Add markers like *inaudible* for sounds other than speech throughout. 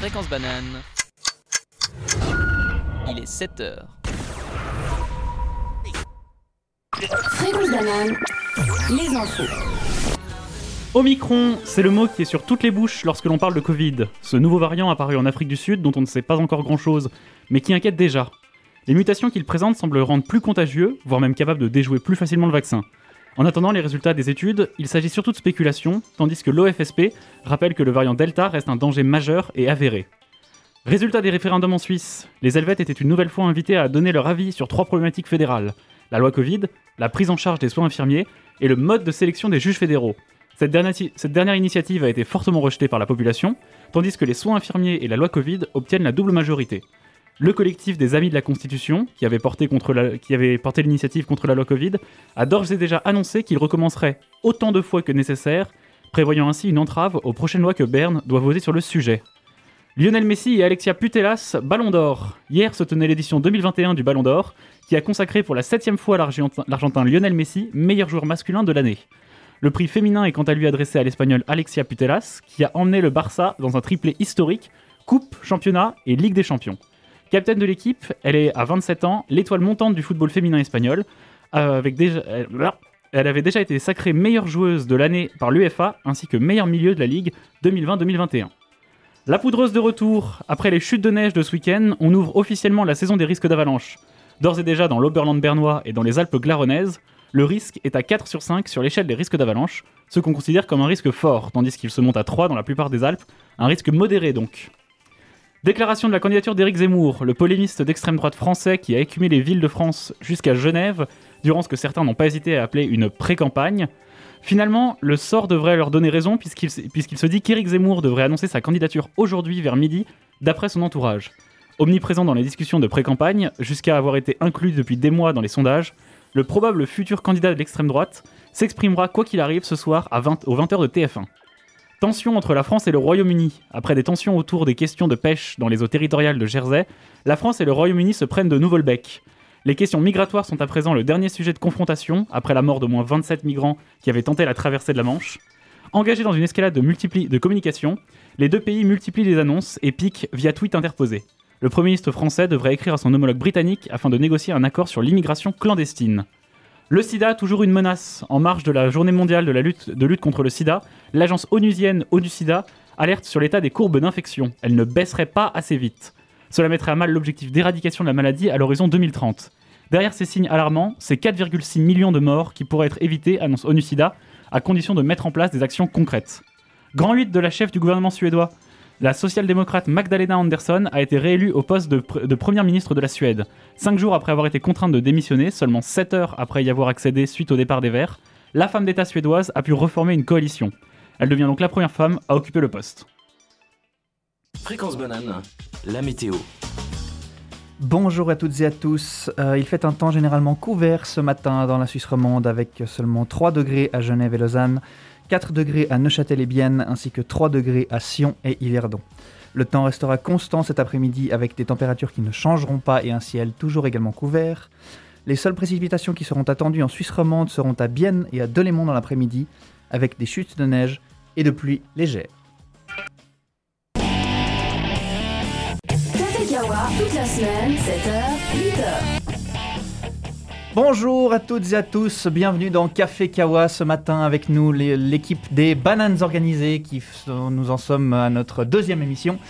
Fréquence banane. Il est 7 heures. Fréquence banane, les infos. Omicron, c'est le mot qui est sur toutes les bouches lorsque l'on parle de Covid. Ce nouveau variant apparu en Afrique du Sud dont on ne sait pas encore grand-chose, mais qui inquiète déjà. Les mutations qu'il présente semblent le rendre plus contagieux, voire même capable de déjouer plus facilement le vaccin. En attendant les résultats des études, il s'agit surtout de spéculation, tandis que l'OFSP rappelle que le variant Delta reste un danger majeur et avéré. Résultat des référendums en Suisse, les Helvètes étaient une nouvelle fois invités à donner leur avis sur trois problématiques fédérales la loi Covid, la prise en charge des soins infirmiers et le mode de sélection des juges fédéraux. Cette dernière, cette dernière initiative a été fortement rejetée par la population, tandis que les soins infirmiers et la loi Covid obtiennent la double majorité. Le collectif des Amis de la Constitution, qui avait porté, l'initiative contre la loi Covid, a d'ores et déjà annoncé qu'il recommencerait autant de fois que nécessaire, prévoyant ainsi une entrave aux prochaines lois que Berne doit voter sur le sujet. Lionel Messi et Alexia Putellas, Ballon d'Or. Hier se tenait l'édition 2021 du Ballon d'Or, qui a consacré pour la septième fois l'Argentin l'Argentin Lionel Messi meilleur joueur masculin de l'année. Le prix féminin est quant à lui adressé à l'Espagnol Alexia Putellas, qui a emmené le Barça dans un triplé historique, Coupe, Championnat et Ligue des Champions. Capitaine de l'équipe, elle est à 27 ans l'étoile montante du football féminin espagnol, euh. Elle, avait déjà été sacrée meilleure joueuse de l'année par l'UEFA, ainsi que meilleur milieu de la Ligue 2020-2021. La poudreuse de retour. Après les chutes de neige de ce week-end, on ouvre officiellement la saison des risques d'avalanche. D'ores et déjà dans l'Oberland bernois et dans les Alpes glaronnaises, le risque est à 4 sur 5 sur l'échelle des risques d'avalanche, ce qu'on considère comme un risque fort, tandis qu'il se monte à 3 dans la plupart des Alpes, un risque modéré donc. Déclaration de la candidature d'Éric Zemmour, le polémiste d'extrême droite français qui a écumé les villes de France jusqu'à Genève, durant ce que certains n'ont pas hésité à appeler une pré-campagne. Finalement, le sort devrait leur donner raison puisqu'il se dit qu'Éric Zemmour devrait annoncer sa candidature aujourd'hui vers midi, d'après son entourage. Omniprésent dans les discussions de pré-campagne, jusqu'à avoir été inclus depuis des mois dans les sondages, le probable futur candidat de l'extrême droite s'exprimera quoi qu'il arrive ce soir à 20, aux 20h de TF1. Tension entre la France et le Royaume-Uni. Après des tensions autour des questions de pêche dans les eaux territoriales de Jersey, la France et le Royaume-Uni se prennent de nouveau le bec. Les questions migratoires sont à présent le dernier sujet de confrontation, après la mort d'au moins 27 migrants qui avaient tenté la traversée de la Manche. Engagés dans une escalade de, de communication, les deux pays multiplient les annonces et piquent via tweet interposé. Le Premier ministre français devrait écrire à son homologue britannique afin de négocier un accord sur l'immigration clandestine. Le sida, toujours une menace. En marge de la journée mondiale de lutte, contre le sida, l'agence onusienne ONU-SIDA alerte sur l'état des courbes d'infection. Elles ne baisseraient pas assez vite. Cela mettrait à mal l'objectif d'éradication de la maladie à l'horizon 2030. Derrière ces signes alarmants, c'est 4,6 millions de morts qui pourraient être évités, annonce ONU-SIDA, à condition de mettre en place des actions concrètes. Grand 8 de la chef du gouvernement suédois. La social-démocrate Magdalena Andersson a été réélue au poste de, pr- de première ministre de la Suède. Cinq jours après avoir été contrainte de démissionner, seulement 7 heures après y avoir accédé suite au départ des Verts, la femme d'État suédoise a pu reformer une coalition. Elle devient donc la première femme à occuper le poste. Fréquence banane, la météo. Bonjour à toutes et à tous. Euh, il fait un temps généralement couvert ce matin dans la Suisse romande avec seulement 3 degrés à Genève et Lausanne, 4 degrés à Neuchâtel et Bienne ainsi que 3 degrés à Sion et Yverdon. Le temps restera constant cet après-midi avec des températures qui ne changeront pas et un ciel toujours également couvert. Les seules précipitations qui seront attendues en Suisse romande seront à Bienne et à Delémont dans l'après-midi avec des chutes de neige et de pluie légère. Café Kawa, toute la semaine, 7h, 8h. Bonjour à toutes et à tous, bienvenue dans Café Kawa ce matin avec nous l'équipe des Bananes Organisées qui nous en sommes à notre deuxième émission.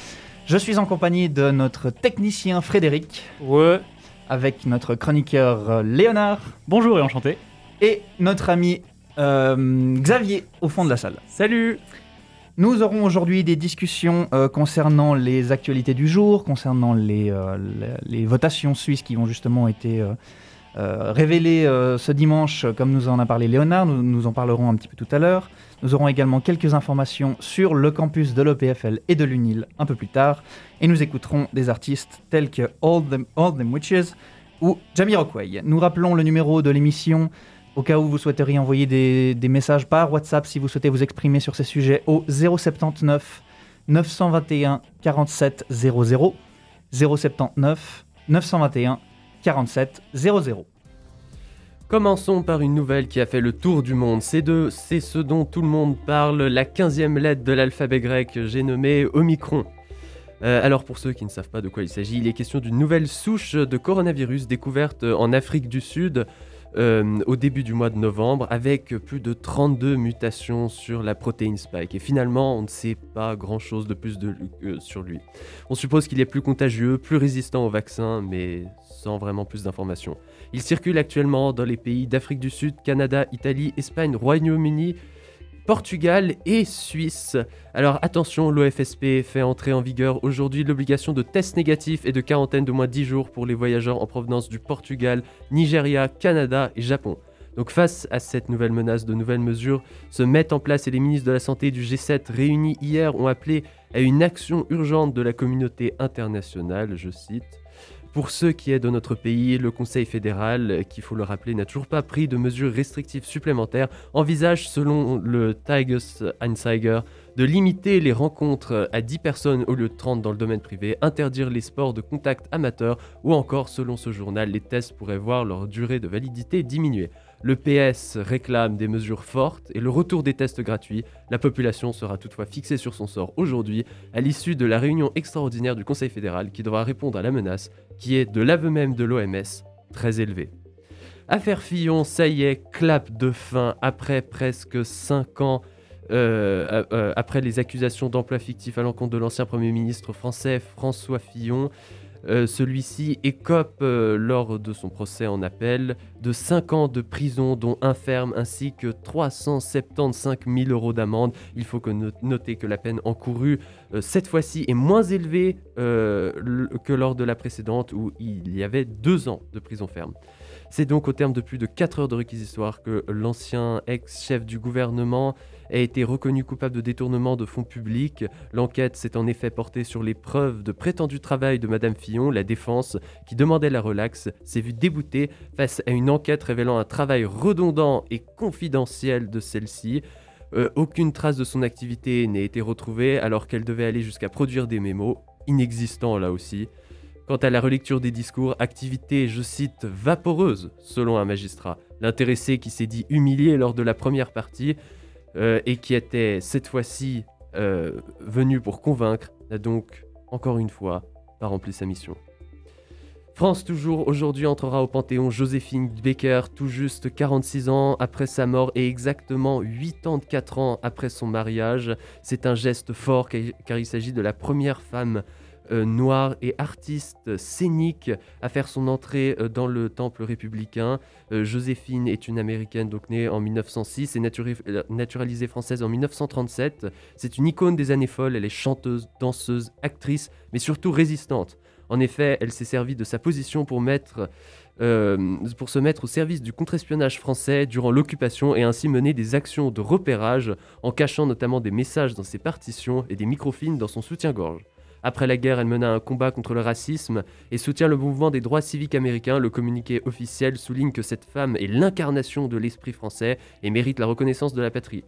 Je suis en compagnie de notre technicien Frédéric. Ouais. Avec notre chroniqueur euh, Léonard. Bonjour et enchanté. Et notre ami euh, Xavier au fond de la salle. Salut Nous aurons aujourd'hui des discussions euh, concernant les actualités du jour, concernant les, euh, les, les votations suisses qui ont justement été euh, révélées euh, ce dimanche, comme nous en a parlé Léonard. Nous, en parlerons un petit peu tout à l'heure. Nous aurons également quelques informations sur le campus de l'EPFL et de l'UNIL un peu plus tard. Et nous écouterons des artistes tels que All Them, All Them Witches ou Jamiroquai. Nous rappelons le numéro de l'émission au cas où vous souhaiteriez envoyer des, des messages par WhatsApp si vous souhaitez vous exprimer sur ces sujets au 079 921 47 00 079 921 47 00. Commençons par une nouvelle qui a fait le tour du monde. C'est de, c'est ce dont tout le monde parle, la 15e lettre de l'alphabet grec, j'ai nommé Omicron. Euh, alors pour ceux qui ne savent pas de quoi il s'agit, il est question d'une nouvelle souche de coronavirus découverte en Afrique du Sud euh, au début du mois de novembre avec plus de 32 mutations sur la protéine spike. Et finalement, on ne sait pas grand-chose de plus euh, sur lui. On suppose qu'il est plus contagieux, plus résistant au vaccin, mais sans vraiment plus d'informations. Il circule actuellement dans les pays d'Afrique du Sud, Canada, Italie, Espagne, Royaume-Uni, Portugal et Suisse. Alors attention, l'OFSP fait entrer en vigueur aujourd'hui l'obligation de test négatif et de quarantaine de moins 10 jours pour les voyageurs en provenance du Portugal, Nigeria, Canada et Japon. Donc face à cette nouvelle menace, de nouvelles mesures se mettent en place et les ministres de la Santé du G7 réunis hier ont appelé à une action urgente de la communauté internationale, je cite. Pour ce qui est de notre pays, le Conseil fédéral, qui faut le rappeler, n'a toujours pas pris de mesures restrictives supplémentaires, envisage, selon le Tigers Anzeiger, de limiter les rencontres à 10 personnes au lieu de 30 dans le domaine privé, interdire les sports de contact amateurs ou encore, selon ce journal, les tests pourraient voir leur durée de validité diminuer. Le PS réclame des mesures fortes et le retour des tests gratuits. La population sera toutefois fixée sur son sort aujourd'hui, à l'issue de la réunion extraordinaire du Conseil fédéral qui devra répondre à la menace, qui est de l'aveu même de l'OMS, très élevée. Affaire Fillon, ça y est, clap de fin après presque 5 ans. euh, euh, après les accusations d'emploi fictif à l'encontre de l'ancien Premier ministre français François Fillon, euh, celui-ci écope euh, lors de son procès en appel de 5 ans de prison, dont un ferme, ainsi que 375 000 euros d'amende. Il faut que no- noter que la peine encourue euh, cette fois-ci est moins élevée que lors de la précédente où il y avait 2 ans de prison ferme. C'est donc au terme de plus de 4 heures de réquisitoire que l'ancien ex-chef du gouvernement a été reconnu coupable de détournement de fonds publics. L'enquête s'est en effet portée sur les preuves de prétendu travail de Madame Fillon. La défense, qui demandait la relaxe, s'est vue déboutée face à une enquête révélant un travail redondant et confidentiel de celle-ci. Euh, aucune trace de son activité n'a été retrouvée alors qu'elle devait aller jusqu'à produire des mémos, inexistants là aussi. Quant à la relecture des discours, activité, je cite, vaporeuse, selon un magistrat. L'intéressé qui s'est dit humilié lors de la première partie euh, et qui était cette fois-ci euh, venu pour convaincre, n'a donc, encore une fois, pas rempli sa mission. France toujours aujourd'hui entrera au Panthéon Joséphine Baker, tout juste 46 ans après sa mort et exactement 84 ans après son mariage. C'est un geste fort car car il s'agit de la première femme euh, noire et artiste scénique à faire son entrée euh, dans le temple républicain. Euh, Joséphine est une américaine donc née en 1906 et euh, naturalisée française en 1937. C'est une icône des années folles, elle est chanteuse, danseuse, actrice, mais surtout résistante. En effet, elle s'est servie de sa position pour, pour se mettre au service du contre-espionnage français durant l'occupation et ainsi mener des actions de repérage en cachant notamment des messages dans ses partitions et des microfilms dans son soutien-gorge. Après la guerre, elle mena un combat contre le racisme et soutient le mouvement des droits civiques américains. Le communiqué officiel souligne que cette femme est l'incarnation de l'esprit français et mérite la reconnaissance de la patrie.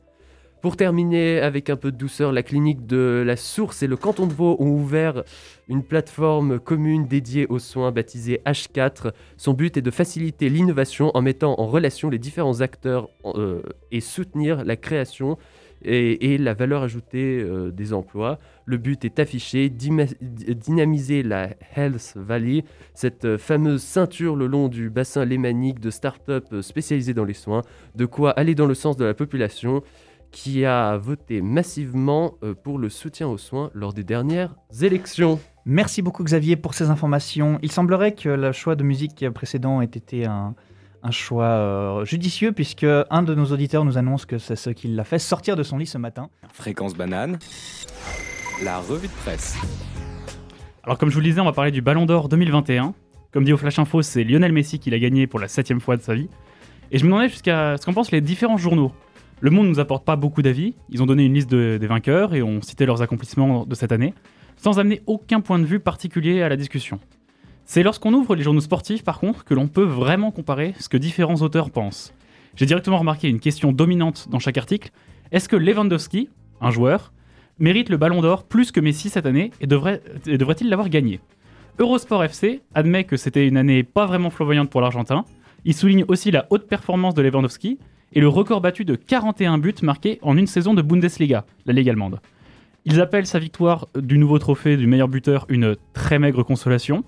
Pour terminer avec un peu de douceur, la clinique de la Source et le canton de Vaud ont ouvert une plateforme commune dédiée aux soins baptisée H4. Son but est de faciliter l'innovation en mettant en relation les différents acteurs euh, et soutenir la création et, la valeur ajoutée euh, des emplois. Le but est affiché, dynamiser la Health Valley, cette euh, fameuse ceinture le long du bassin lémanique de start-up euh, spécialisées dans les soins, de quoi aller dans le sens de la population qui a voté massivement pour le soutien aux soins lors des dernières élections. Merci beaucoup Xavier pour ces informations. Il semblerait que le choix de musique précédent ait été un, un choix euh, judicieux puisque un de nos auditeurs nous annonce que c'est ce qui l'a fait sortir de son lit ce matin. Fréquence banane, la revue de presse. Alors comme je vous le disais, on va parler du Ballon d'Or 2021. Comme dit au Flash Info, c'est Lionel Messi qui l'a gagné pour la septième fois de sa vie. Et je me demandais jusqu'à ce qu'en pensent les différents journaux. Le Monde nous apporte pas beaucoup d'avis. Ils ont donné une liste de- des vainqueurs et ont cité leurs accomplissements de cette année, sans amener aucun point de vue particulier à la discussion. C'est lorsqu'on ouvre les journaux sportifs, par contre, que l'on peut vraiment comparer ce que différents auteurs pensent. J'ai directement remarqué une question dominante dans chaque article. Est-ce que Lewandowski, un joueur, mérite le ballon d'or plus que Messi cette année et devrait- et devrait-il l'avoir gagné? Eurosport FC admet que c'était une année pas vraiment flamboyante pour l'Argentin. Il souligne aussi la haute performance de Lewandowski et le record battu de 41 buts marqués en une saison de Bundesliga, la Ligue allemande. Ils appellent sa victoire du nouveau trophée du meilleur buteur une très maigre consolation.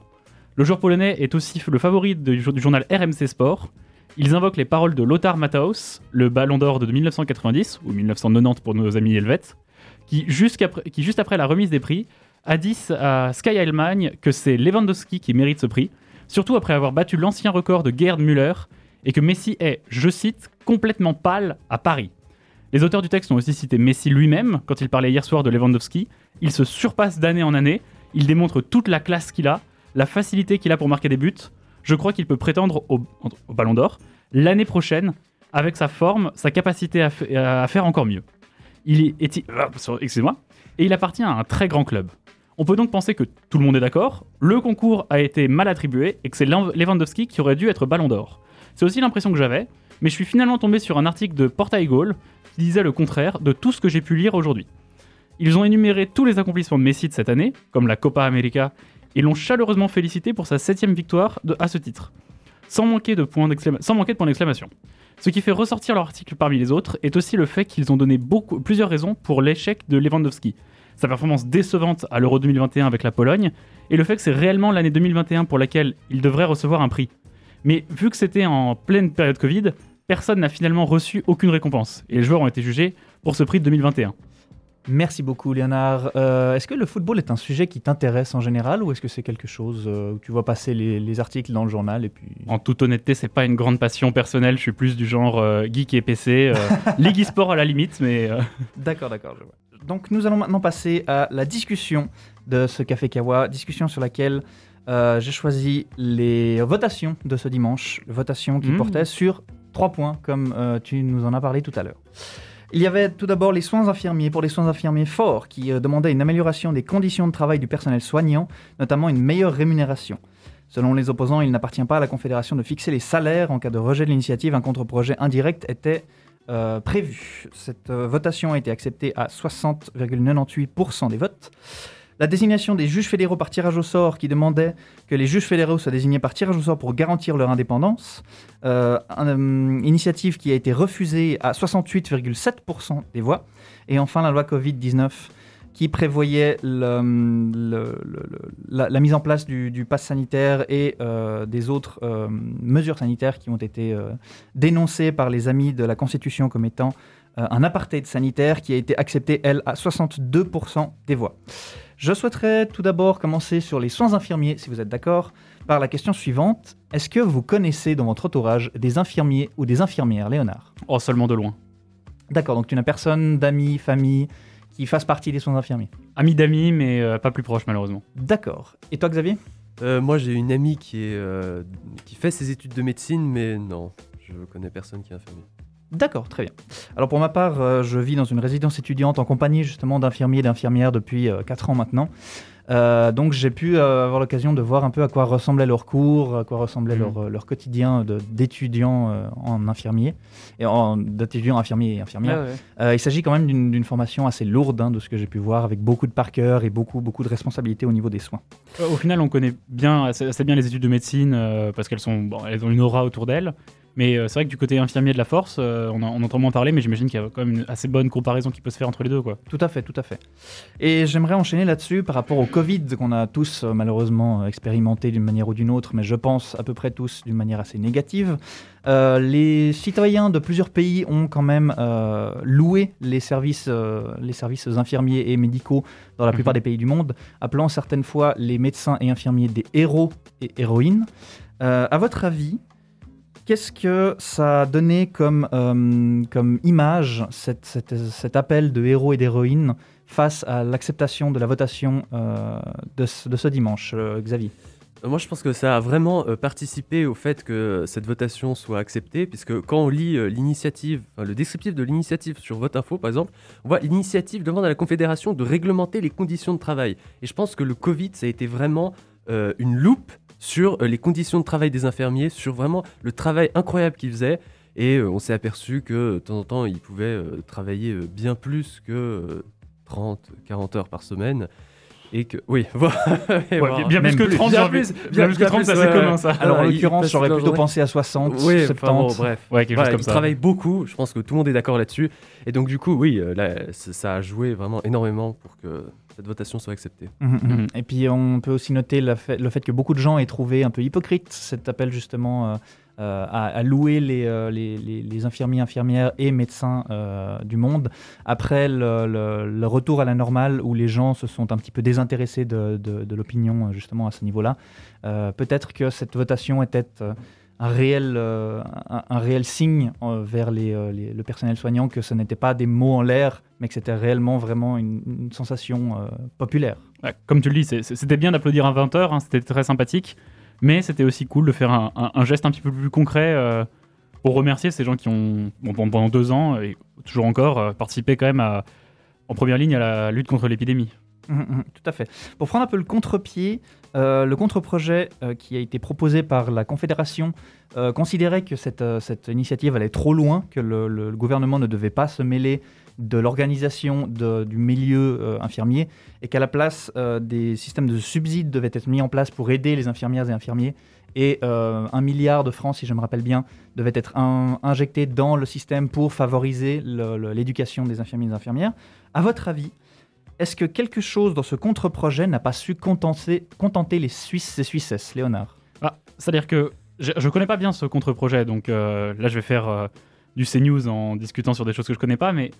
Le joueur polonais est aussi le favori du, journal RMC Sport. Ils invoquent les paroles de Lothar Matthaus, le ballon d'or de 1990, ou 1990 pour nos amis helvètes, qui, qui juste après la remise des prix, a dit à Sky Allemagne que c'est Lewandowski qui mérite ce prix, surtout après avoir battu l'ancien record de Gerd Müller, et que Messi est, je cite, complètement pâle à Paris. Les auteurs du texte ont aussi cité Messi lui-même quand il parlait hier soir de Lewandowski. Il se surpasse d'année en année, il démontre toute la classe qu'il a, la facilité qu'il a pour marquer des buts. Je crois qu'il peut prétendre au, Ballon d'Or l'année prochaine avec sa forme, sa capacité à, fa- à faire encore mieux. Il est, ah, excusez-moi, et il appartient à un très grand club. On peut donc penser que tout le monde est d'accord, le concours a été mal attribué et que c'est Lewandowski qui aurait dû être Ballon d'Or. C'est aussi l'impression que j'avais, mais je suis finalement tombé sur un article de Portail Goal qui disait le contraire de tout ce que j'ai pu lire aujourd'hui. Ils ont énuméré tous les accomplissements de Messi de cette année, comme la Copa América, et l'ont chaleureusement félicité pour sa septième victoire à ce titre, sans manquer, de points d'exclamation. Ce qui fait ressortir leur article parmi les autres est aussi le fait qu'ils ont donné plusieurs raisons pour l'échec de Lewandowski. Sa performance décevante à l'Euro 2021 avec la Pologne, et le fait que c'est réellement l'année 2021 pour laquelle il devrait recevoir un prix. Mais vu que c'était en pleine période Covid, personne n'a finalement reçu aucune récompense, et les joueurs ont été jugés pour ce prix de 2021. Merci beaucoup, Léonard. Euh, est-ce que le football est un sujet qui t'intéresse en général ou est-ce que c'est quelque chose euh, où tu vois passer les, les articles dans le journal et puis... En toute honnêteté, c'est pas une grande passion personnelle, je suis plus du genre euh, geek et PC, euh, *laughs* Ligue e-sport à la limite, mais D'accord, d'accord, je vois. Donc nous allons maintenant passer à la discussion de ce Café Kawa, discussion sur laquelle j'ai choisi les votations de ce dimanche, votations qui Mhm. portaient sur trois points, comme tu nous en as parlé tout à l'heure. Il y avait tout d'abord les soins infirmiers pour les soins infirmiers forts qui euh, demandaient une amélioration des conditions de travail du personnel soignant, notamment une meilleure rémunération. Selon les opposants, il n'appartient pas à la Confédération de fixer les salaires. En cas de rejet de l'initiative, un contre-projet indirect était euh, prévu. Cette euh, votation a été acceptée à 60,98% des votes. La désignation des juges fédéraux par tirage au sort qui demandait que les juges fédéraux soient désignés par tirage au sort pour garantir leur indépendance. Euh, un, euh, initiative qui a été refusée à 68,7% des voix. Et enfin la loi Covid-19 qui prévoyait la, mise en place du, pass sanitaire et euh, des autres mesures sanitaires qui ont été dénoncées par les amis de la Constitution comme étant un apartheid sanitaire qui a été accepté, elle, à 62% des voix. Je souhaiterais tout d'abord commencer sur les soins infirmiers, si vous êtes d'accord, par la question suivante. Est-ce que vous connaissez dans votre entourage des infirmiers ou des infirmières, Léonard? Oh, seulement de loin. D'accord, donc tu n'as personne, d'amis, famille, qui fasse partie des soins infirmiers? Ami d'amis, mais euh, pas plus proche malheureusement. D'accord. Et toi, Xavier? Euh, moi, j'ai une amie qui, est, euh, qui fait ses études de médecine, mais non, je connais personne qui est infirmier. D'accord, très bien. Alors pour ma part, euh, je vis dans une résidence étudiante en compagnie justement d'infirmiers et d'infirmières depuis 4 ans maintenant. Euh, donc j'ai pu euh, avoir l'occasion de voir un peu à quoi ressemblaient leurs cours, à quoi ressemblait Mhm. leur, euh, leur quotidien d'étudiants euh, en infirmier, et en d'étudiants infirmiers et infirmières. Euh, il s'agit quand même d'une formation assez lourde hein, de ce que j'ai pu voir, avec beaucoup de par cœur et beaucoup, beaucoup de responsabilités au niveau des soins. Euh, Au final, on connaît bien, assez, assez bien les études de médecine euh, parce qu'elles sont, bon, elles ont une aura autour d'elles. Mais euh, c'est vrai que du côté infirmier de la force, euh, on, en- on entend moins parler, mais j'imagine qu'il y a quand même une assez bonne comparaison qui peut se faire entre les deux, quoi. Tout à fait, tout à fait. Et j'aimerais enchaîner là-dessus par rapport au Covid qu'on a tous euh, malheureusement expérimenté d'une manière ou d'une autre, mais je pense à peu près tous d'une manière assez négative. Euh, les citoyens de plusieurs pays ont quand même euh, loué les services, euh, les services infirmiers et médicaux dans la Mhm. plupart des pays du monde, appelant certaines fois les médecins et infirmiers des héros et héroïnes. À votre avis, Qu'est-ce que ça a donné comme, euh, comme image, cet appel de héros et d'héroïnes, face à l'acceptation de la votation euh, de, ce, dimanche, euh, Xavier? Moi, je pense que ça a vraiment participé au fait que cette votation soit acceptée, puisque quand on lit l'initiative, le descriptif de l'initiative sur Vote Info, par exemple, on voit l'initiative demande à la Confédération de réglementer les conditions de travail. Et je pense que le Covid, ça a été vraiment une loupe sur euh, les conditions de travail des infirmiers, sur vraiment le travail incroyable qu'ils faisaient. Et euh, on s'est aperçu que de temps en temps, ils pouvaient euh, travailler euh, bien plus que euh, 30, 40 heures par semaine. et que oui, *laughs* voilà. Ouais, bien, plus que plus. 30, Bien plus, bien bien plus que plus, 30, c'est ouais, assez ouais. commun ça. Alors en l'occurrence, j'aurais plutôt journée. pensé à 60, Oui, 70. enfin bon, bref. Ouais, quelque Voilà, chose comme il ça. travaille beaucoup, je pense que tout le monde est d'accord là-dessus. Et donc, du coup, oui, là, ça ça a joué vraiment énormément pour que cette votation soit acceptée. Mhm, mhm. Mhm. Et puis on peut aussi noter le fait, le fait que beaucoup de gens aient trouvé un peu hypocrite cet appel justement euh, euh, à, à louer les, euh, les, les- les infirmiers, infirmières et médecins euh, du monde après le, le- le retour à la normale où les gens se sont un petit peu désintéressés de, de- de l'opinion justement à ce niveau-là. Euh, Peut-être que cette votation était euh, un réel, euh, un, un réel signe euh, vers les, euh, les- le personnel soignant que ce n'était pas des mots en l'air, mais que c'était réellement vraiment une, une sensation populaire. Ouais, comme tu le dis, c'était bien d'applaudir un 20h, c'était très sympathique, mais c'était aussi cool de faire un, geste un petit peu plus concret pour remercier ces gens qui ont, bon, pendant- deux ans, et toujours encore, participé quand même à- en première ligne à la lutte contre l'épidémie. Mhm, mhm, tout à fait. Pour prendre un peu le contre-pied, euh, le contre-projet euh, qui a été proposé par la Confédération euh, considérait que cette, cette initiative allait trop loin, que le, gouvernement ne devait pas se mêler de l'organisation du milieu infirmier et qu'à la place, des systèmes de subsides devaient être mis en place pour aider les infirmières et infirmiers. Et un milliard de francs, si je me rappelle bien, devait être injecté dans le système pour favoriser l'éducation des infirmiers et des infirmières. À votre avis, est-ce que quelque chose dans ce contre-projet n'a pas su contenter, les Suisses et Suissesses, Léonard? Ah, C'est-à-dire que je, je connais pas bien ce contre-projet, donc euh, là je vais faire euh, du CNews en discutant sur des choses que je connais pas, mais.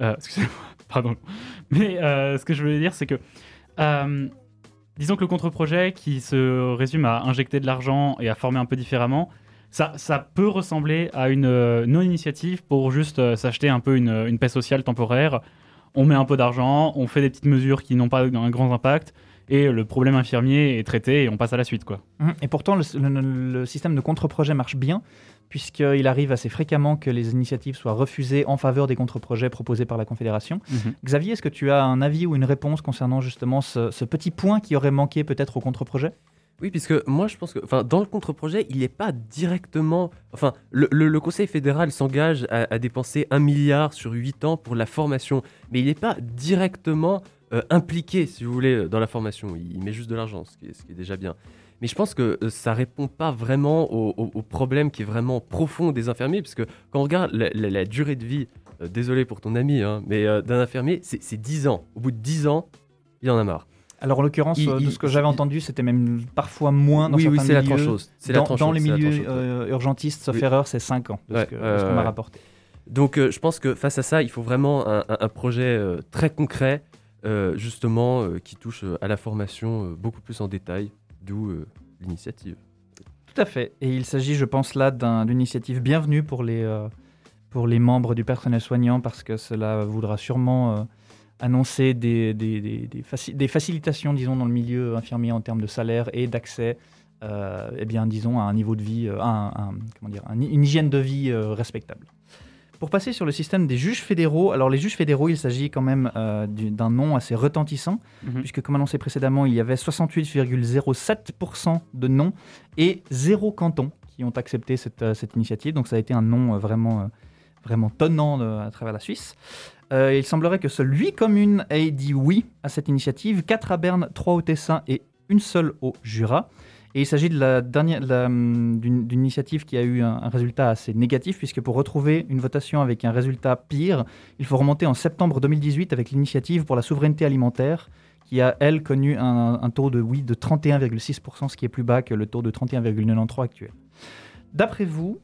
euh, *laughs* pardon. Mais ce que je voulais dire, c'est que. disons que le contre-projet qui se résume à injecter de l'argent et à former un peu différemment, ça, peut ressembler à une non-initiative pour juste s'acheter un peu une paix sociale temporaire. On met un peu d'argent, on fait des petites mesures qui n'ont pas un grand impact, et le problème infirmier est traité et on passe à la suite, quoi. Mhm. Et pourtant, le, le- le système de contre-projet marche bien, puisqu'il arrive assez fréquemment que les initiatives soient refusées en faveur des contre-projets proposés par la Confédération. Xavier, est-ce que tu as un avis ou une réponse concernant justement ce, ce petit point qui aurait manqué peut-être au contre-projet? Oui, puisque moi je pense que, dans le contre-projet, il n'est pas directement, enfin, le, Conseil fédéral s'engage à, dépenser un milliard sur 8 ans pour la formation, mais il n'est pas directement euh, impliqué, si vous voulez, dans la formation. Il, met juste de l'argent, ce, qui est- déjà bien. Mais je pense que euh, ça répond pas vraiment au, au- problème qui est vraiment profond des infirmiers, puisque quand on regarde la, durée de vie, euh, désolé pour ton ami, hein, mais euh, d'un infirmier, c'est 10 ans. Au bout de 10 ans, il en a marre. Alors en l'occurrence, Il- euh, de ce que j'avais entendu, c'était même parfois moins dans oui, oui, certains c'est la milieux. tranchose. C'est la Dans, tranchose, dans les la milieux euh, urgentistes, sauf Oui. erreur, c'est 5 ans, de Ouais, ce qu'on m'a rapporté. Donc euh, je pense que face à ça, il faut vraiment un, un- projet très concret, justement, qui touche à la formation beaucoup plus en détail, d'où l'initiative. Tout à fait. Et il s'agit, je pense, là d'un- d'une initiative bienvenue pour les, pour les membres du personnel soignant parce que cela voudra sûrement annoncer des, des, des- des faci- des facilitations, disons, dans le milieu infirmier en termes de salaire et d'accès, euh, eh bien, disons, à un niveau de vie, euh, à un, un- comment dire, un- une hygiène de vie euh, respectable. Pour passer sur le système des juges fédéraux, alors les juges fédéraux, il s'agit quand même euh, du- d'un nom assez retentissant, Mhm. puisque comme annoncé précédemment, il y avait 68,07% de noms et zéro canton qui ont accepté cette, cette initiative. Donc ça a été un nom vraiment, vraiment tonnant à travers la Suisse. Euh, il semblerait que seules 8 communes aient dit oui à cette initiative, 4 à Berne, 3 au Tessin et une seule au Jura. Et il s'agit de la dernière, hum, d'une, initiative qui a eu un, un résultat assez négatif, puisque pour retrouver une votation avec un résultat pire, il faut remonter en septembre 2018 avec l'initiative pour la souveraineté alimentaire, qui a, elle, connu un, un taux de oui de 31,6%, ce qui est plus bas que le taux de 31,93 actuel. D'après vous,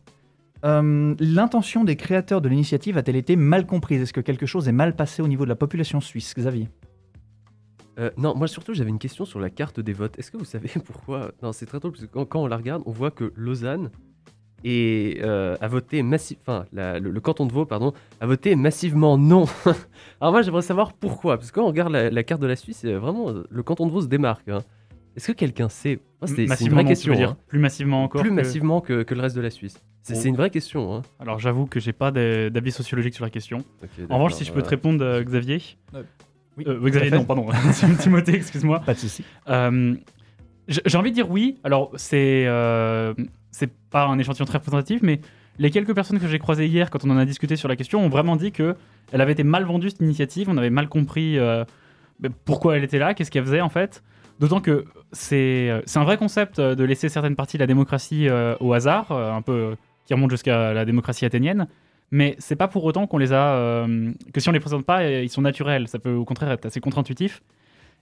euh, l'intention des créateurs de l'initiative a-t-elle été mal comprise? Est-ce que quelque chose est mal passé au niveau de la population suisse, Xavier Euh, non, moi surtout j'avais une question sur la carte des votes. Est-ce que vous savez *laughs* pourquoi? Non, c'est très drôle parce que quand, on la regarde, on voit que Lausanne est, euh, a voté massivement, enfin le, canton de Vaud, pardon, a voté massivement non. *laughs* Alors moi j'aimerais savoir pourquoi, parce que quand on regarde la, carte de la Suisse, euh, vraiment le canton de Vaud se démarque. hein. Est-ce que quelqu'un sait Moi, C'est c'est une vraie question. dire hein. plus massivement encore. Plus que- massivement que, que le reste de la Suisse. C'est Oh. c'est une vraie question. hein. Alors j'avoue que j'ai pas d'avis sociologique sur la question. En revanche, si je peux te voilà. répondre, euh, Xavier. Oui, Euh, tout à Xavier, non, pardon. *laughs* Timothée, excuse-moi. Pas de souci. Euh, J'ai envie de dire oui. Alors, c'est euh, c'est pas un échantillon très représentatif, mais les quelques personnes que j'ai croisées hier, quand on en a discuté sur la question, ont vraiment dit que elle avait été mal vendue cette initiative. On avait mal compris euh, ben, pourquoi elle était là, qu'est-ce qu'elle faisait en fait. D'autant que c'est euh, c'est un vrai concept euh, de laisser certaines parties de la démocratie euh, au hasard, un peu qui remonte jusqu'à la démocratie athénienne. Mais c'est pas pour autant qu'on les a. que si on les présente pas, ils sont naturels. Ça peut au contraire être assez contre-intuitif.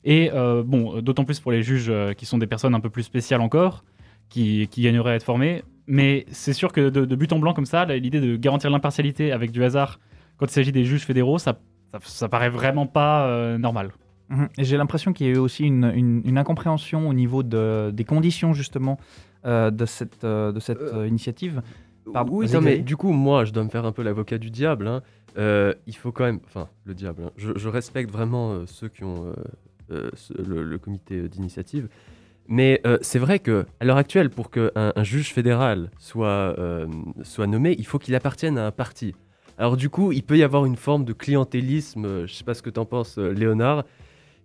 Et bon, d'autant plus pour les juges qui sont des personnes un peu plus spéciales encore, qui, qui gagneraient à être formés. Mais c'est sûr que de, but en blanc comme ça, l'idée de garantir l'impartialité avec du hasard quand il s'agit des juges fédéraux, ça, ça, paraît vraiment pas normal. Mhm. J'ai l'impression qu'il y a eu aussi une, une- une incompréhension au niveau de- des conditions justement euh, de cette, euh, de cette Euh, euh, initiative. Pardon, oui, non, mais du coup, moi, je dois me faire un peu l'avocat du diable. hein. Euh, il faut quand même. Enfin, le diable. hein. Je, je respecte vraiment euh, ceux qui ont euh, euh, ce- le, le comité euh, d'initiative. Mais euh, c'est vrai que à l'heure actuelle, pour qu'un un juge fédéral soit, euh, soit nommé, il faut qu'il appartienne à un parti. Alors du coup, il peut y avoir une forme de clientélisme, euh, je sais pas ce que t'en penses, euh, Léonard,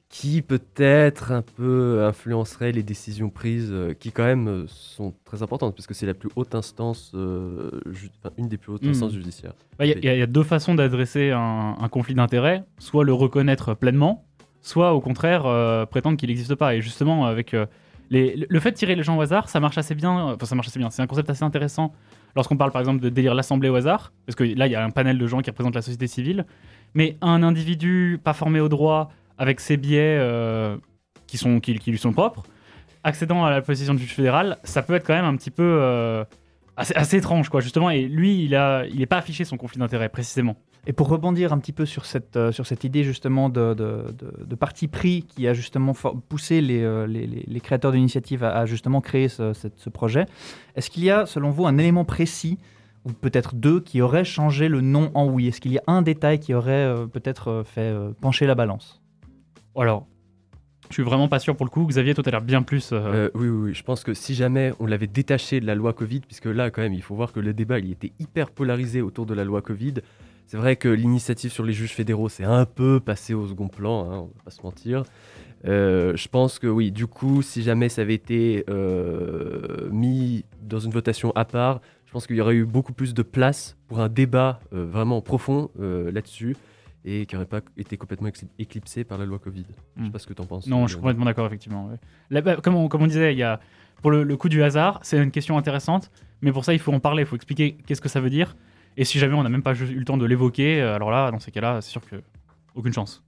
qui peut-être un peu influencerait les décisions prises, euh, qui quand même euh, sont très importantes, parce que c'est la plus haute instance, euh, enfin, une des plus hautes Mhm. instances judiciaires. Bah, Il y, a- il y a- il y a deux façons d'adresser un, un conflit d'intérêts, soit le reconnaître pleinement, soit au contraire prétendre qu'il n'existe pas. Et justement, avec les, le fait de tirer les gens au hasard, ça marche assez bien. Enfin, ça marche assez bien. C'est un concept assez intéressant lorsqu'on parle par exemple de délire l'assemblée au hasard, parce que là, il y a un panel de gens qui représentent la société civile. Mais un individu pas formé au droit, avec ses biais euh, qui, lui sont propres, accédant à la position de juge fédéral, ça peut être quand même un petit peu euh, assez, étrange, justement. Et lui, il a, il est pas affiché son conflit d'intérêt précisément. Et pour rebondir un petit peu sur cette, euh, idée justement de, parti pris qui a justement poussé les, créateurs d'initiative à, justement créer ce, projet, est-ce qu'il y a selon vous un élément précis ou peut-être deux qui auraient changé le non en oui? Est-ce qu'il y a un détail qui aurait peut-être fait pencher la balance? Alors, je suis vraiment pas sûr pour le coup. Xavier, toi, t'as l'air bien plus. euh, Euh, oui, oui, je pense que si jamais on l'avait détaché de la loi Covid, puisque là, quand même, il faut voir que le débat, il était hyper polarisé autour de la loi Covid. C'est vrai que l'initiative sur les juges fédéraux, c'est un peu passé au second plan, hein, on va pas se mentir. Euh, je pense que oui, du coup, si jamais ça avait été mis dans une votation à part, je pense qu'il y aurait eu beaucoup plus de place pour un débat vraiment profond là-dessus et qui n'aurait pas été complètement éclip- éclipsé par la loi Covid. Je sais Hmm. pas ce que tu en penses. Non, je suis complètement d'accord, effectivement. ouais. Là, bah, comme, on, comme on disait, il y a, pour le, le coup du hasard, c'est une question intéressante, mais pour ça, il faut en parler, il faut expliquer qu'est-ce que ça veut dire. Et si jamais on n'a même pas eu le temps de l'évoquer, euh, alors là, dans ces cas-là, c'est sûr que aucune chance.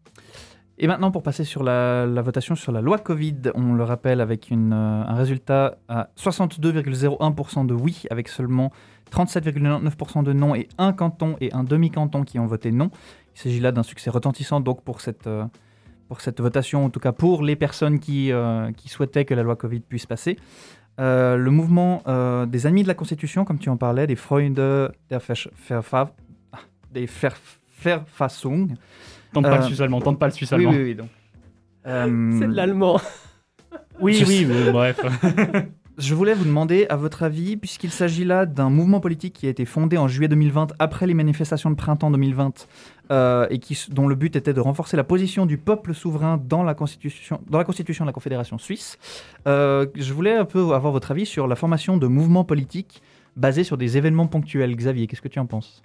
Et maintenant, pour passer sur la, la votation sur la loi Covid, on le rappelle avec une, euh, un résultat à 62,01% de oui, avec seulement 37,99% de non et un canton et un demi-canton qui ont voté non. Il s'agit là d'un succès retentissant donc pour cette, euh, pour cette votation, en tout cas pour les personnes qui, euh, qui souhaitaient que la loi Covid puisse passer. Euh, le mouvement euh, des Amis de la Constitution, comme tu en parlais, des Freunde der Verf- Verfa- ah, des Ver- Verfassung, Tente pas le suisse allemand, tente pas le suisse oui, allemand. oui, oui, donc. Euh, C'est de l'allemand. *laughs* Oui, oui, mais bref. *laughs* Je voulais vous demander, à votre avis, puisqu'il s'agit là d'un mouvement politique qui a été fondé en juillet 2020, après les manifestations de printemps 2020, euh, et qui, dont le but était de renforcer la position du peuple souverain dans la constitution, dans la constitution de la Confédération suisse, euh, je voulais un peu avoir votre avis sur la formation de mouvements politiques basés sur des événements ponctuels. Xavier, qu'est-ce que tu en penses?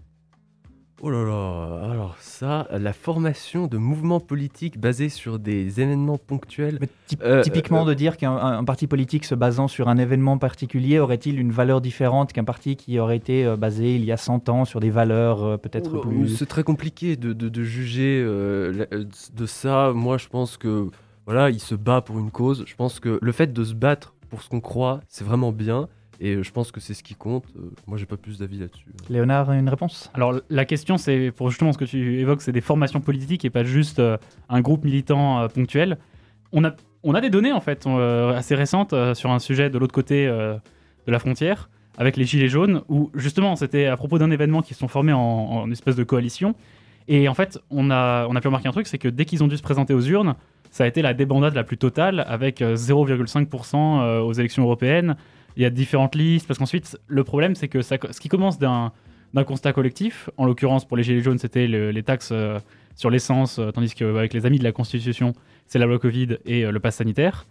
Oh là là, alors ça, la formation de mouvements politiques basés sur des événements ponctuels. Mais Euh, Typiquement, euh, de dire qu'un un- un parti politique se basant sur un événement particulier aurait-il une valeur différente qu'un parti qui aurait été euh, basé il y a 100 ans sur des valeurs peut-être Oh là, plus... C'est très compliqué de, de- de juger de ça. Moi, je pense que voilà, il se bat pour une cause. Je pense que le fait de se battre pour ce qu'on croit, c'est vraiment bien. Et je pense que c'est ce qui compte. Euh, Moi, j'ai pas plus d'avis là-dessus. Léonard, une réponse? Alors la question, c'est pour justement ce que tu évoques, c'est des formations politiques et pas juste euh, un groupe militant euh, ponctuel. On a, on a des données en fait euh, assez récentes euh, sur un sujet de l'autre côté euh, de la frontière avec les gilets jaunes où justement c'était à propos d'un événement qui se sont formés en, en espèce de coalition et en fait on a, on a pu remarquer un truc, c'est que dès qu'ils ont dû se présenter aux urnes, ça a été la débandade la plus totale avec euh, 0,5% euh, aux élections européennes. Il y a différentes listes parce qu'ensuite le problème c'est que ce qui commence d'un constat collectif. En l'occurrence, pour les Gilets jaunes, c'était le- les taxes euh, sur l'essence, euh, tandis qu'avec les amis de la Constitution, c'est la loi Covid et euh, le pass sanitaire.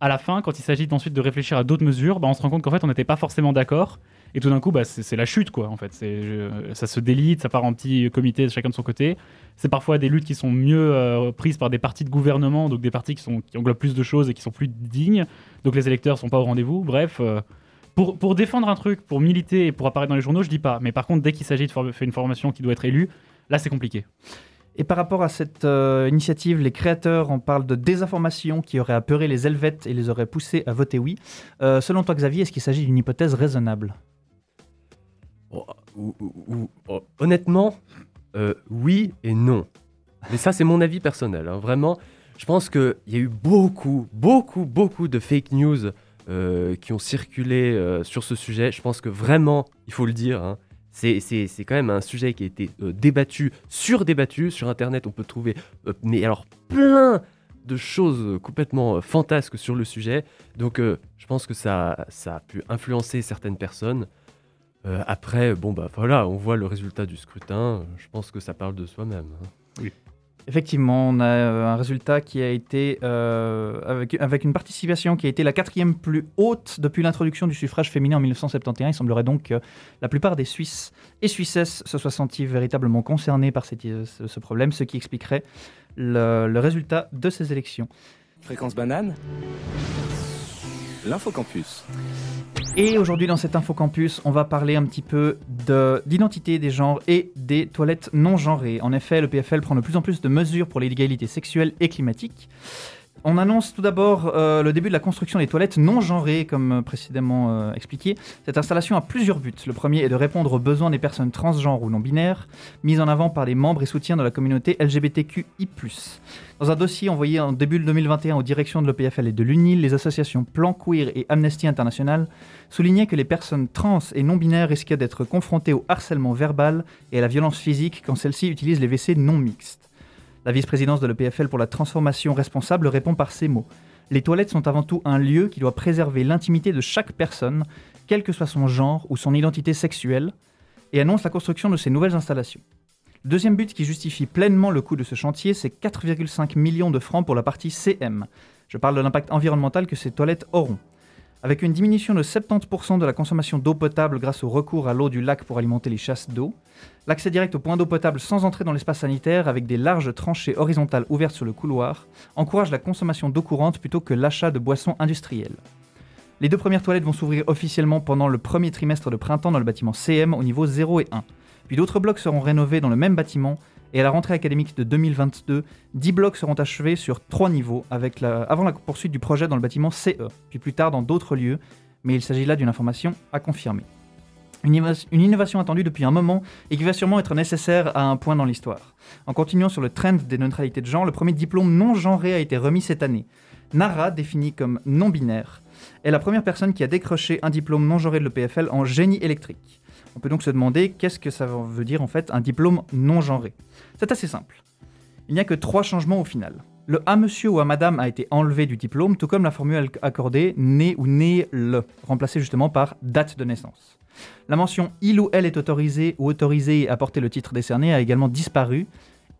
À la fin, quand il s'agit ensuite de réfléchir à d'autres mesures, bah, on se rend compte qu'en fait, on n'était pas forcément d'accord Et tout d'un coup, bah, c'est la chute, quoi, en fait. Ça se délite, ça part en petits comités, chacun de son côté. C'est parfois des luttes qui sont mieux euh, prises par des partis de gouvernement, donc des partis qui, englobent plus de choses et qui sont plus dignes. Donc les électeurs sont pas au rendez-vous. Bref, euh, pour, défendre un truc, pour militer et pour apparaître dans les journaux, je dis pas. Mais par contre, dès qu'il s'agit de faire une formation qui doit être élue, là, c'est compliqué. Et par rapport à cette euh, initiative, les créateurs en parlent de désinformation qui aurait apeuré les Helvètes et les aurait poussés à voter oui. Selon toi, Xavier, est-ce qu'il s'agit d'une hypothèse raisonnable? Honnêtement, euh, oui et non. Mais ça, c'est mon avis personnel. hein. Vraiment, je pense qu'il y a eu beaucoup, beaucoup, beaucoup de fake news euh, qui ont circulé euh, sur ce sujet. Je pense que vraiment, il faut le dire, hein, c'est c'est- c'est quand même un sujet qui a été débattu, surdébattu. Sur Internet, on peut trouver, mais alors plein de choses complètement fantasques sur le sujet. Donc, je pense que ça, ça a pu influencer certaines personnes. Euh, après, bon bah voilà, on voit le résultat du scrutin. Je pense que ça parle de soi-même. hein. Effectivement, on a euh, un résultat qui a été, euh, avec, avec une participation qui a été la quatrième plus haute depuis l'introduction du suffrage féminin en 1971. Il semblerait donc que la plupart des Suisses et Suissesses se soient sentis véritablement concernés par cette- ce, ce problème, ce qui expliquerait le, le résultat de ces élections. Fréquence banane L'infocampus. Et aujourd'hui, dans cet Infocampus, on va parler un petit peu de- d'identité des genres et des toilettes non genrées. En effet, le PFL prend de plus en plus de mesures pour l'égalité sexuelle et climatique. On annonce tout d'abord euh, le début de la construction des toilettes non genrées, comme euh, précédemment euh, expliqué. Cette installation a plusieurs buts. Le premier est de répondre aux besoins des personnes transgenres ou non binaires, mis en avant par des membres et soutiens de la communauté LGBTQI+. Dans un dossier envoyé en début 2021 aux directions de l'EPFL et de l'UNIL, les associations Plan Queer et Amnesty International soulignaient que les personnes trans et non binaires risquaient d'être confrontées au harcèlement verbal et à la violence physique quand celles-ci utilisent les WC non mixtes. La vice-présidence de l'EPFL pour la transformation responsable répond par ces mots. Les toilettes sont avant tout un lieu qui doit préserver l'intimité de chaque personne, quel que soit son genre ou son identité sexuelle, et annonce la construction de ces nouvelles installations. Deuxième but qui justifie pleinement le coût de ce chantier, c'est 4,5 millions de francs pour la partie CM. Je parle de l'impact environnemental que ces toilettes auront. Avec une diminution de 70% de la consommation d'eau potable grâce au recours à l'eau du lac pour alimenter les chasses d'eau, l'accès direct au point d'eau potable sans entrer dans l'espace sanitaire avec des larges tranchées horizontales ouvertes sur le couloir encourage la consommation d'eau courante plutôt que l'achat de boissons industrielles. Les deux premières toilettes vont s'ouvrir officiellement pendant le premier trimestre de printemps dans le bâtiment CM au niveau 0 et 1. Puis d'autres blocs seront rénovés dans le même bâtiment et à la rentrée académique de 2022, 10 blocs seront achevés sur trois niveaux avec la- avant la poursuite du projet dans le bâtiment CE, puis plus tard dans d'autres lieux, mais il s'agit là d'une information à confirmer. Une innovation attendue depuis un moment et qui va sûrement être nécessaire à un point dans l'histoire. En continuant sur le trend des neutralités de genre, le premier diplôme non genré a été remis cette année. Nara, définie comme non-binaire, est la première personne qui a décroché un diplôme non genré de l'EPFL en génie électrique. On peut donc se demander qu'est-ce que ça veut dire en fait un diplôme non genré. C'est assez simple. Il n'y a que trois changements au final. Le à monsieur ou à madame a été enlevé du diplôme, tout comme la formule accordée né ou né le, remplacée justement par date de naissance. La mention il ou elle est autorisé ou autorisé à porter le titre décerné a également disparu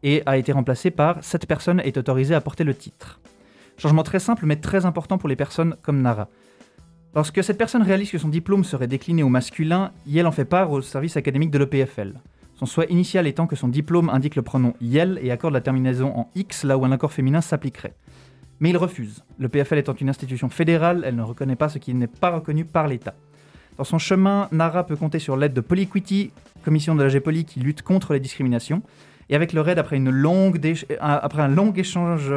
et a été remplacée par cette personne est autorisée à porter le titre. Changement très simple mais très important pour les personnes comme Nara. Lorsque cette personne réalise que son diplôme serait décliné au masculin, Yel en fait part au service académique de l'EPFL. Son souhait initial étant que son diplôme indique le pronom Yel et accorde la terminaison en X là où un accord féminin s'appliquerait. Mais il refuse. Le PFL étant une institution fédérale, elle ne reconnaît pas ce qui n'est pas reconnu par l'État. Dans son chemin, Nara peut compter sur l'aide de Polyquity, commission de la GPOLI qui lutte contre les discriminations. Et avec leur aide, euh, après un long échange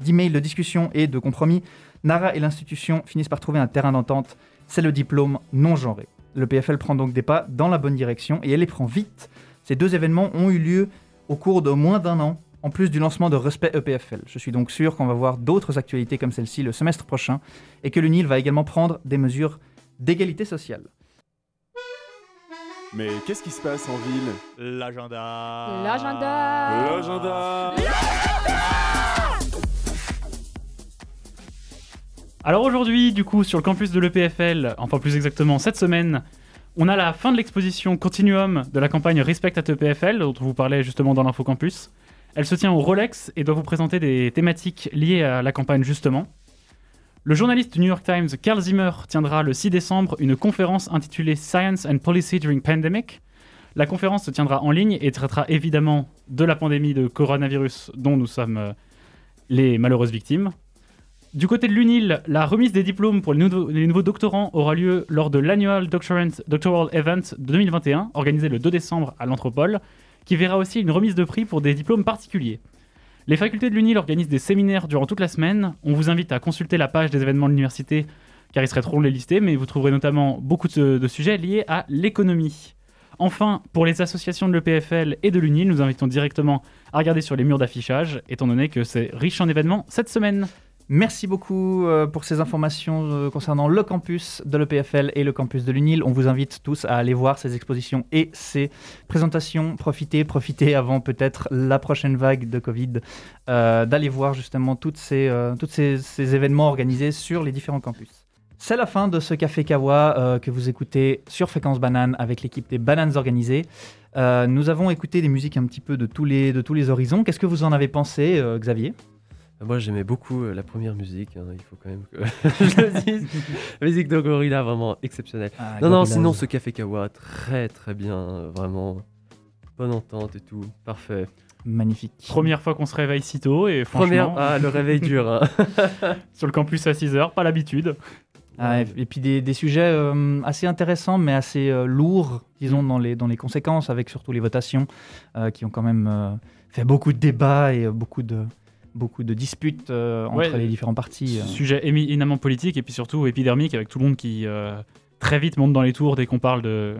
d'emails, de discussions et de compromis, Nara et l'institution finissent par trouver un terrain d'entente. C'est le diplôme non genré. Le PFL prend donc des pas dans la bonne direction et elle les prend vite. Ces deux événements ont eu lieu au cours de moins d'un an, en plus du lancement de Respect EPFL. Je suis donc sûr qu'on va voir d'autres actualités comme celle-ci le semestre prochain et que l'UNIL va également prendre des mesures d'égalité sociale. Mais qu'est-ce qui se passe en ville? L'agenda. L'agenda. L'agenda Alors aujourd'hui, du coup, sur le campus de l'EPFL, enfin plus exactement cette semaine, on a la fin de l'exposition Continuum de la campagne Respect at EPFL, dont on vous parlait justement dans l'Infocampus. Elle se tient au Rolex et doit vous présenter des thématiques liées à la campagne justement. Le journaliste du New York Times Carl Zimmer tiendra le 6 décembre une conférence intitulée Science and Policy During Pandemic. La conférence se tiendra en ligne et traitera évidemment de la pandémie de coronavirus dont nous sommes euh, les malheureuses victimes. Du côté de l'UNIL, la remise des diplômes pour les nouveaux, doctorants aura lieu lors de l'Annual Doctoral Event 2021, organisé le 2 décembre à l'Anthropole, qui verra aussi une remise de prix pour des diplômes particuliers. Les facultés de l'UNIL organisent des séminaires durant toute la semaine. On vous invite à consulter la page des événements de l'université, car il serait trop long de les lister, mais vous trouverez notamment beaucoup de, de sujets liés à l'économie. Enfin, pour les associations de l'EPFL et de l'UNIL, nous invitons directement à regarder sur les murs d'affichage, étant donné que c'est riche en événements cette semaine. Merci beaucoup euh, pour ces informations euh, concernant le campus de l'EPFL et le campus de l'UNIL. On vous invite tous à aller voir ces expositions et ces présentations. Profitez, profitez avant peut-être la prochaine vague de Covid, euh, d'aller voir justement toutes ces, toutes ces, événements organisés sur les différents campus. C'est la fin de ce Café Kawa que vous écoutez sur Fréquence Banane avec l'équipe des Bananes Organisées. Nous avons écouté des musiques un petit peu de tous les, tous horizons. Qu'est-ce que vous en avez pensé, Xavier? Moi, j'aimais beaucoup euh, la première musique. hein, il faut quand même que *laughs* je le dise. La musique de Gorilla, vraiment exceptionnelle. Ah, non, non, sinon, ce Café Kawa, très très bien. Vraiment. Bonne entente et tout. Parfait. Magnifique. Première fois qu'on se réveille si tôt, et Première. *laughs* Ah, le réveil dur. hein. *laughs* sur le campus à 6h, pas l'habitude. Ah, et, et puis des, des sujets euh, assez intéressants, mais assez euh, lourds, disons, dans les, dans les conséquences, avec surtout les votations, euh, qui ont quand même euh, fait beaucoup de débats et euh, beaucoup, de, beaucoup de disputes euh, entre Ouais, les différents partis. euh. Sujet éminemment politique et puis surtout épidermique avec tout le monde qui euh, très vite monte dans les tours dès qu'on parle de,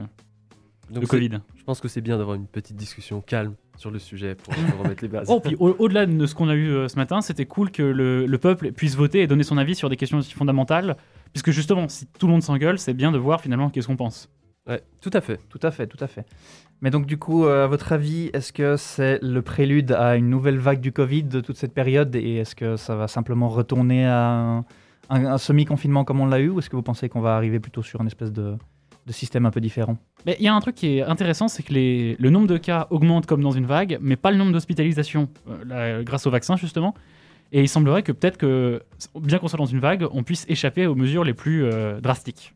Donc, de Covid. je pense que c'est bien d'avoir une petite discussion calme sur le sujet pour, *laughs* pour remettre les bases. Oh, puis au- au-delà de ce qu'on a eu euh, ce matin, c'était cool que le, le peuple puisse voter et donner son avis sur des questions aussi fondamentales. Puisque justement, si tout le monde s'engueule, c'est bien de voir finalement qu'est-ce qu'on pense. Ouais, tout à fait. Tout à fait, tout à fait. Mais donc, du coup, euh, à votre avis, est-ce que c'est le prélude à une nouvelle vague du Covid de toute cette période Et est-ce que ça va simplement retourner à un, semi-confinement comme on l'a eu Ou est-ce que vous pensez qu'on va arriver plutôt sur une espèce de, système un peu différent? Il y a un truc qui est intéressant, c'est que le nombre de cas augmente comme dans une vague, mais pas le nombre d'hospitalisations, euh, grâce au vaccin justement. Et il semblerait que peut-être que, bien qu'on soit dans une vague, on puisse échapper aux mesures les plus euh, drastiques.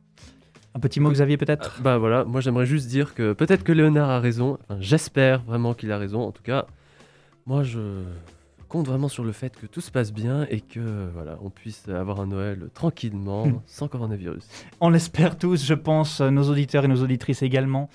Un petit mot, Xavier, peut-être Bah voilà, moi j'aimerais juste dire que peut-être que Léonard a raison. Enfin, j'espère vraiment qu'il a raison. En tout cas, moi je compte vraiment sur le fait que tout se passe bien et que voilà, on puisse avoir un Noël tranquillement, Hmm. sans coronavirus. On l'espère tous, je pense, nos auditeurs et nos auditrices également.